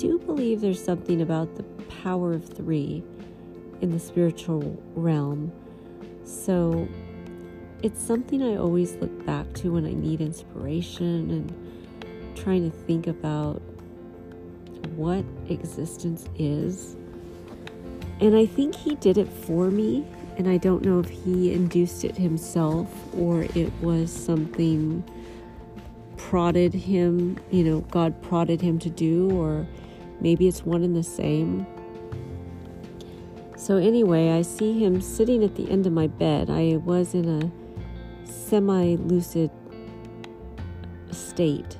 do believe there's something about the power of three in the spiritual realm. So it's something I always look back to when I need inspiration and trying to think about what existence is. And I think he did it for me, and I don't know if he induced it himself or it was something prodded him, you know, God prodded him to do, or maybe it's one and the same. So, anyway, I see him sitting at the end of my bed. I was in a semi lucid state.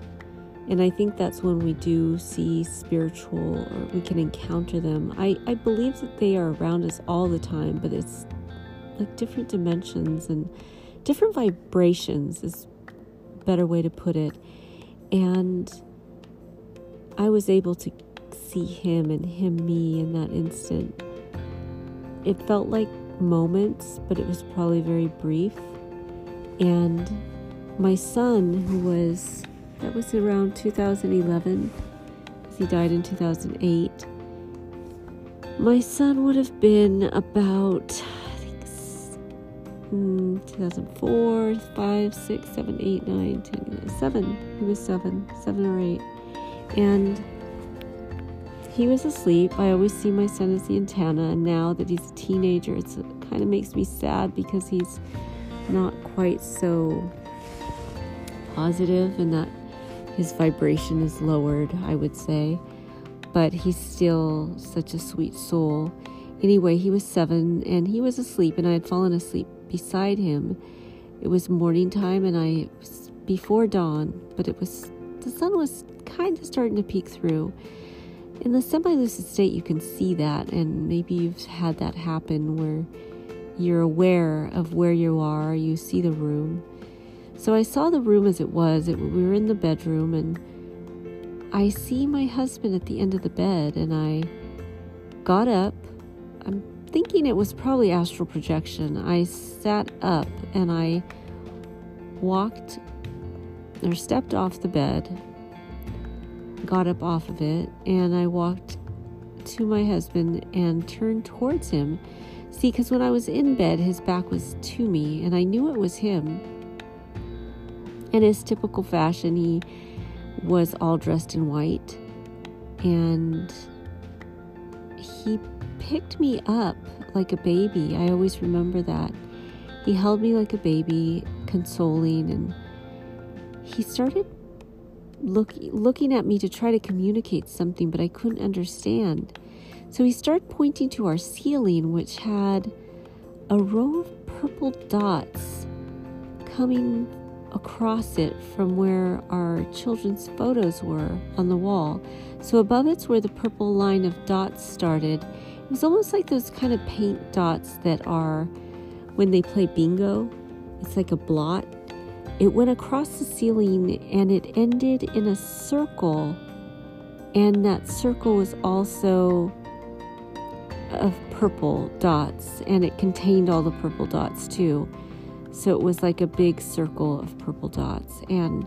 And I think that's when we do see spiritual or we can encounter them. I, I believe that they are around us all the time, but it's like different dimensions and different vibrations is a better way to put it. And I was able to see him and him me in that instant. It felt like moments, but it was probably very brief. And my son, who was, that was around 2011, he died in 2008. My son would have been about, I think, mm, 2004, 5, 6, 7, 8, 9, 10, 11, 7. He was 7, 7 or 8. And he was asleep. I always see my son as the antenna, and now that he's a teenager, it kind of makes me sad because he's not quite so positive and that his vibration is lowered, I would say. But he's still such a sweet soul. Anyway, he was seven and he was asleep, and I had fallen asleep beside him. It was morning time, and I was before dawn, but it was the sun was kind of starting to peek through. In the semi lucid state, you can see that, and maybe you've had that happen where you're aware of where you are, you see the room. So I saw the room as it was. It, we were in the bedroom, and I see my husband at the end of the bed, and I got up. I'm thinking it was probably astral projection. I sat up and I walked or stepped off the bed, got up off of it, and I walked to my husband and turned towards him See, because when I was in bed, his back was to me, and I knew it was him. In his typical fashion, he was all dressed in white, and he picked me up like a baby. I always remember that. He held me like a baby, consoling, and he started look, looking at me to try to communicate something, but I couldn't understand. So he started pointing to our ceiling, which had a row of purple dots coming across it from where our children's photos were on the wall. So above it's where the purple line of dots started. It was almost like those kind of paint dots that are when they play bingo. It's like a blot. It went across the ceiling and it ended in a circle. And that circle was also of purple dots, and it contained all the purple dots too. So it was like a big circle of purple dots, and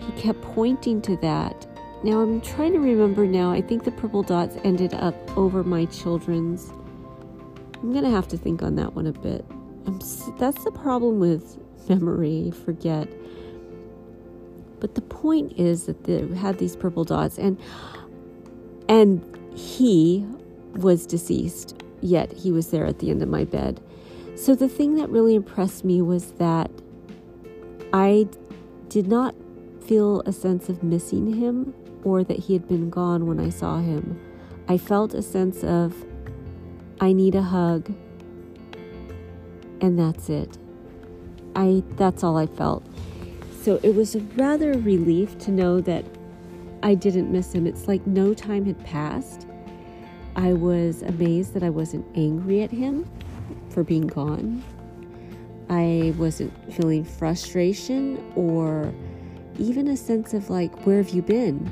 he kept pointing to that. Now I'm trying to remember now. I think the purple dots ended up over my children's. I'm gonna have to think on that one a bit. I'm, that's the problem with memory, forget. But the point is that they had these purple dots, and and he was deceased, yet he was there at the end of my bed. So the thing that really impressed me was that I did not feel a sense of missing him or that he had been gone when I saw him. I felt a sense of, I need a hug, and that's it. I that's all I felt. So it was a rather relief to know that I didn't miss him. It's like no time had passed. I was amazed that I wasn't angry at him for being gone. I wasn't feeling frustration or even a sense of like, where have you been?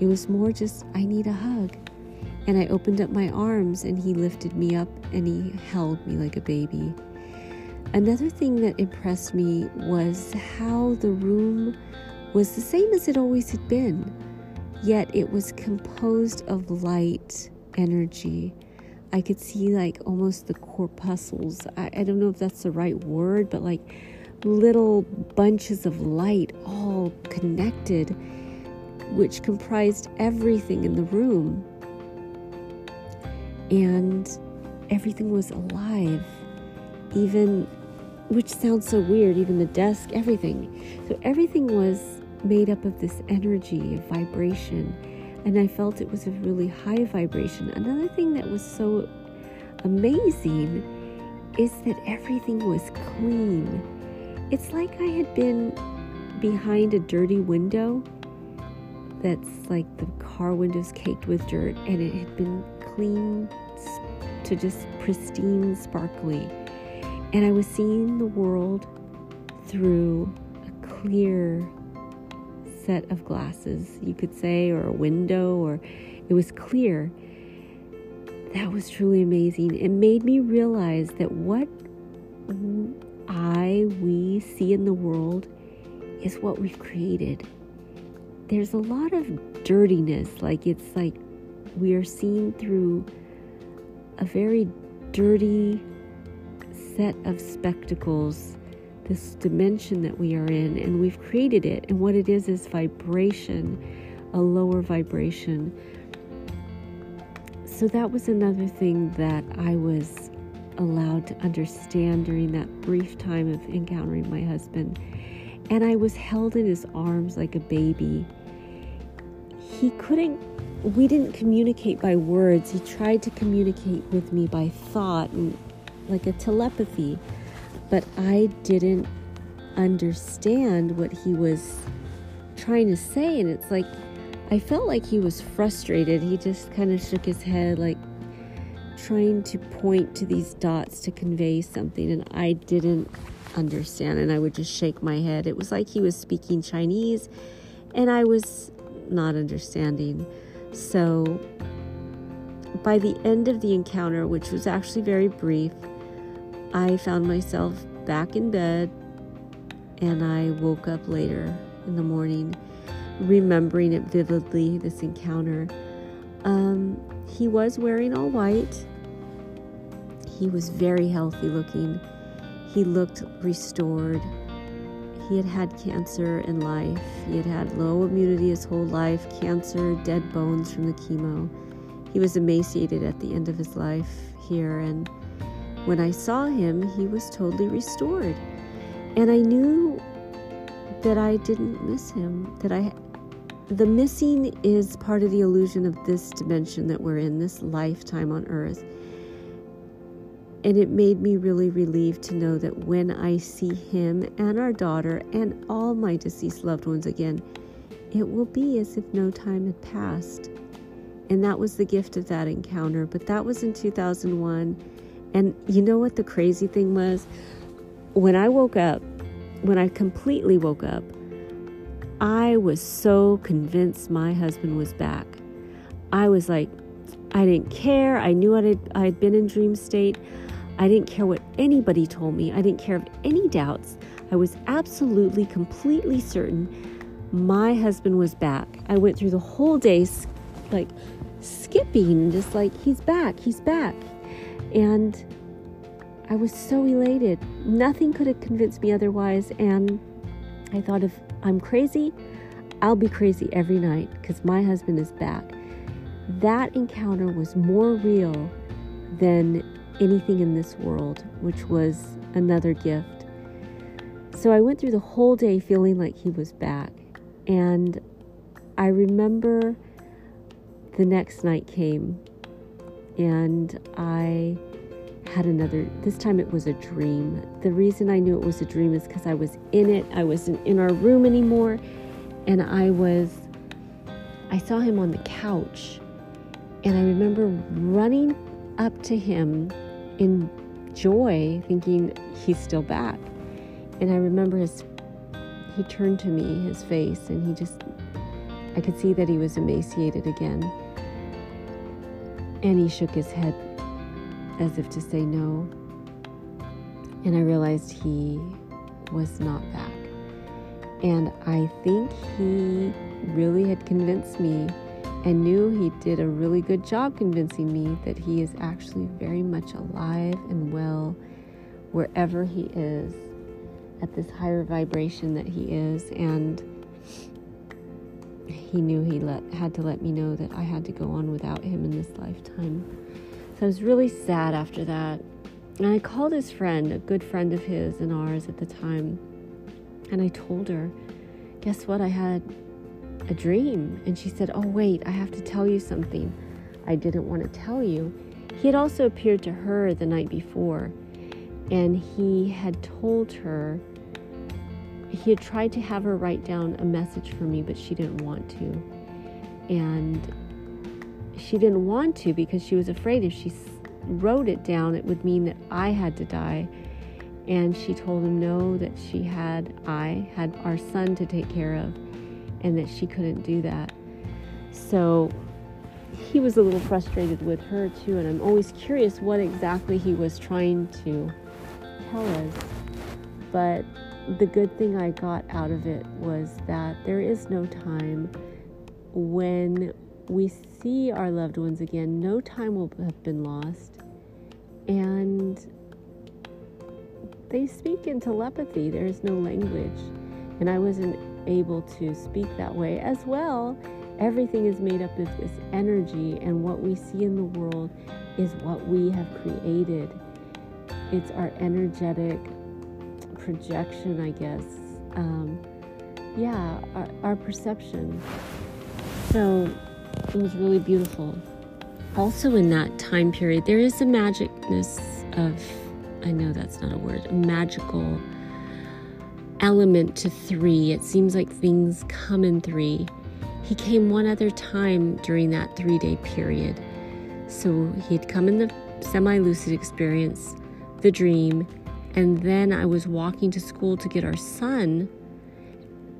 It was more just, I need a hug. And I opened up my arms and he lifted me up and he held me like a baby. Another thing that impressed me was how the room was the same as it always had been. yet it was composed of light energy. I could see like almost the corpuscles. I, I don't know if that's the right word, but like little bunches of light all connected, which comprised everything in the room. And everything was alive, even, which sounds so weird, even the desk, everything. So everything was made up of this energy of vibration. And I felt it was a really high vibration. Another thing that was so amazing is that everything was clean. It's like I had been behind a dirty window that's like the car windows caked with dirt and it had been clean to just pristine, sparkly. And I was seeing the world through a clear set of glasses, you could say, or a window, or it was clear. That was truly amazing. It made me realize that what I, we see in the world is what we've created. There's a lot of dirtiness, like it's like we are seen through a very dirty set of spectacles, this dimension that we are in, and we've created it. And what it is is vibration, a lower vibration. So that was another thing that I was allowed to understand during that brief time of encountering my husband. And I was held in his arms like a baby. He couldn't, we didn't communicate by words. He tried to communicate with me by thought and like a telepathy, but I didn't understand what he was trying to say. And it's like, I felt like he was frustrated. He just kind of shook his head, like, trying to point to these dots to convey something, and I didn't understand, and I would just shake my head. It was like he was speaking Chinese, and I was not understanding. So, by the end of the encounter, which was actually very brief, I found myself back in bed, and I woke up later in the morning, remembering it vividly this encounter. Um, he was wearing all white. He was very healthy looking. He looked restored. He had had cancer in life. He had had low immunity his whole life, cancer, dead bones from the chemo. He was emaciated at the end of his life here, and when I saw him, he was totally restored. And I knew that I didn't miss him, that I the missing is part of the illusion of this dimension that we're in, this lifetime on earth. And it made me really relieved to know that when I see him and our daughter and all my deceased loved ones again, it will be as if no time had passed. And that was the gift of that encounter. But that was in 2001. And you know what the crazy thing was? When I woke up, when I completely woke up, I was so convinced my husband was back. I was like, I didn't care. I knew I'd, I'd been in dream state. I didn't care what anybody told me. I didn't care of any doubts. I was absolutely, completely certain my husband was back. I went through the whole day, like skipping, just like, he's back, he's back. And I was so elated. Nothing could have convinced me otherwise. And I thought, if I'm crazy, I'll be crazy every night because my husband is back. That encounter was more real than anything in this world, which was another gift. So I went through the whole day feeling like he was back. And I remember the next night came and I had another this time it was a dream the reason i knew it was a dream is because i was in it i wasn't in our room anymore and i was i saw him on the couch and i remember running up to him in joy, thinking he's still back. And I remember his, he turned to me, his face, and he just, I could see that he was emaciated again. And he shook his head as if to say no. And I realized he was not back. And I think he really had convinced me and knew he did a really good job convincing me that he is actually very much alive and well wherever he is at this higher vibration that he is and he knew he let, had to let me know that I had to go on without him in this lifetime. So I was really sad after that. And I called his friend, a good friend of his and ours at the time, and I told her, Guess what? I had a dream. And she said, Oh, wait, I have to tell you something I didn't want to tell you. He had also appeared to her the night before, and he had told her, he had tried to have her write down a message for me, but she didn't want to. And she didn't want to because she was afraid if she wrote it down, it would mean that I had to die. And she told him no, that she had, I had our son to take care of and that she couldn't do that. So he was a little frustrated with her too, and I'm always curious what exactly he was trying to tell us. But the good thing I got out of it was that there is no time when we see our loved ones again, no time will have been lost. And they speak in telepathy, there is no language. And I wasn't able to speak that way as well. Everything is made up of this energy, and what we see in the world is what we have created. It's our energetic projection, I guess. Um, yeah, our, our perception. So it was really beautiful. Also, in that time period, there is a magicness of, I know that's not a word, a magical element to three. It seems like things come in three. He came one other time during that three day period. So he'd come in the semi lucid experience, the dream, and then I was walking to school to get our son,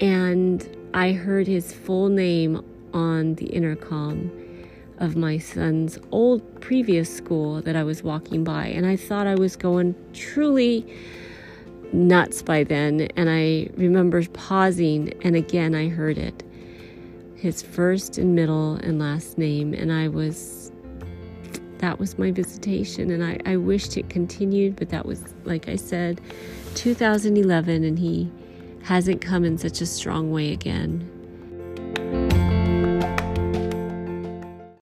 and I heard his full name on the intercom of my son's old previous school that I was walking by. And I thought I was going truly nuts by then. And I remember pausing, and again I heard it his first and middle and last name. And I was, that was my visitation and I, I wished it continued but that was like i said 2011 and he hasn't come in such a strong way again.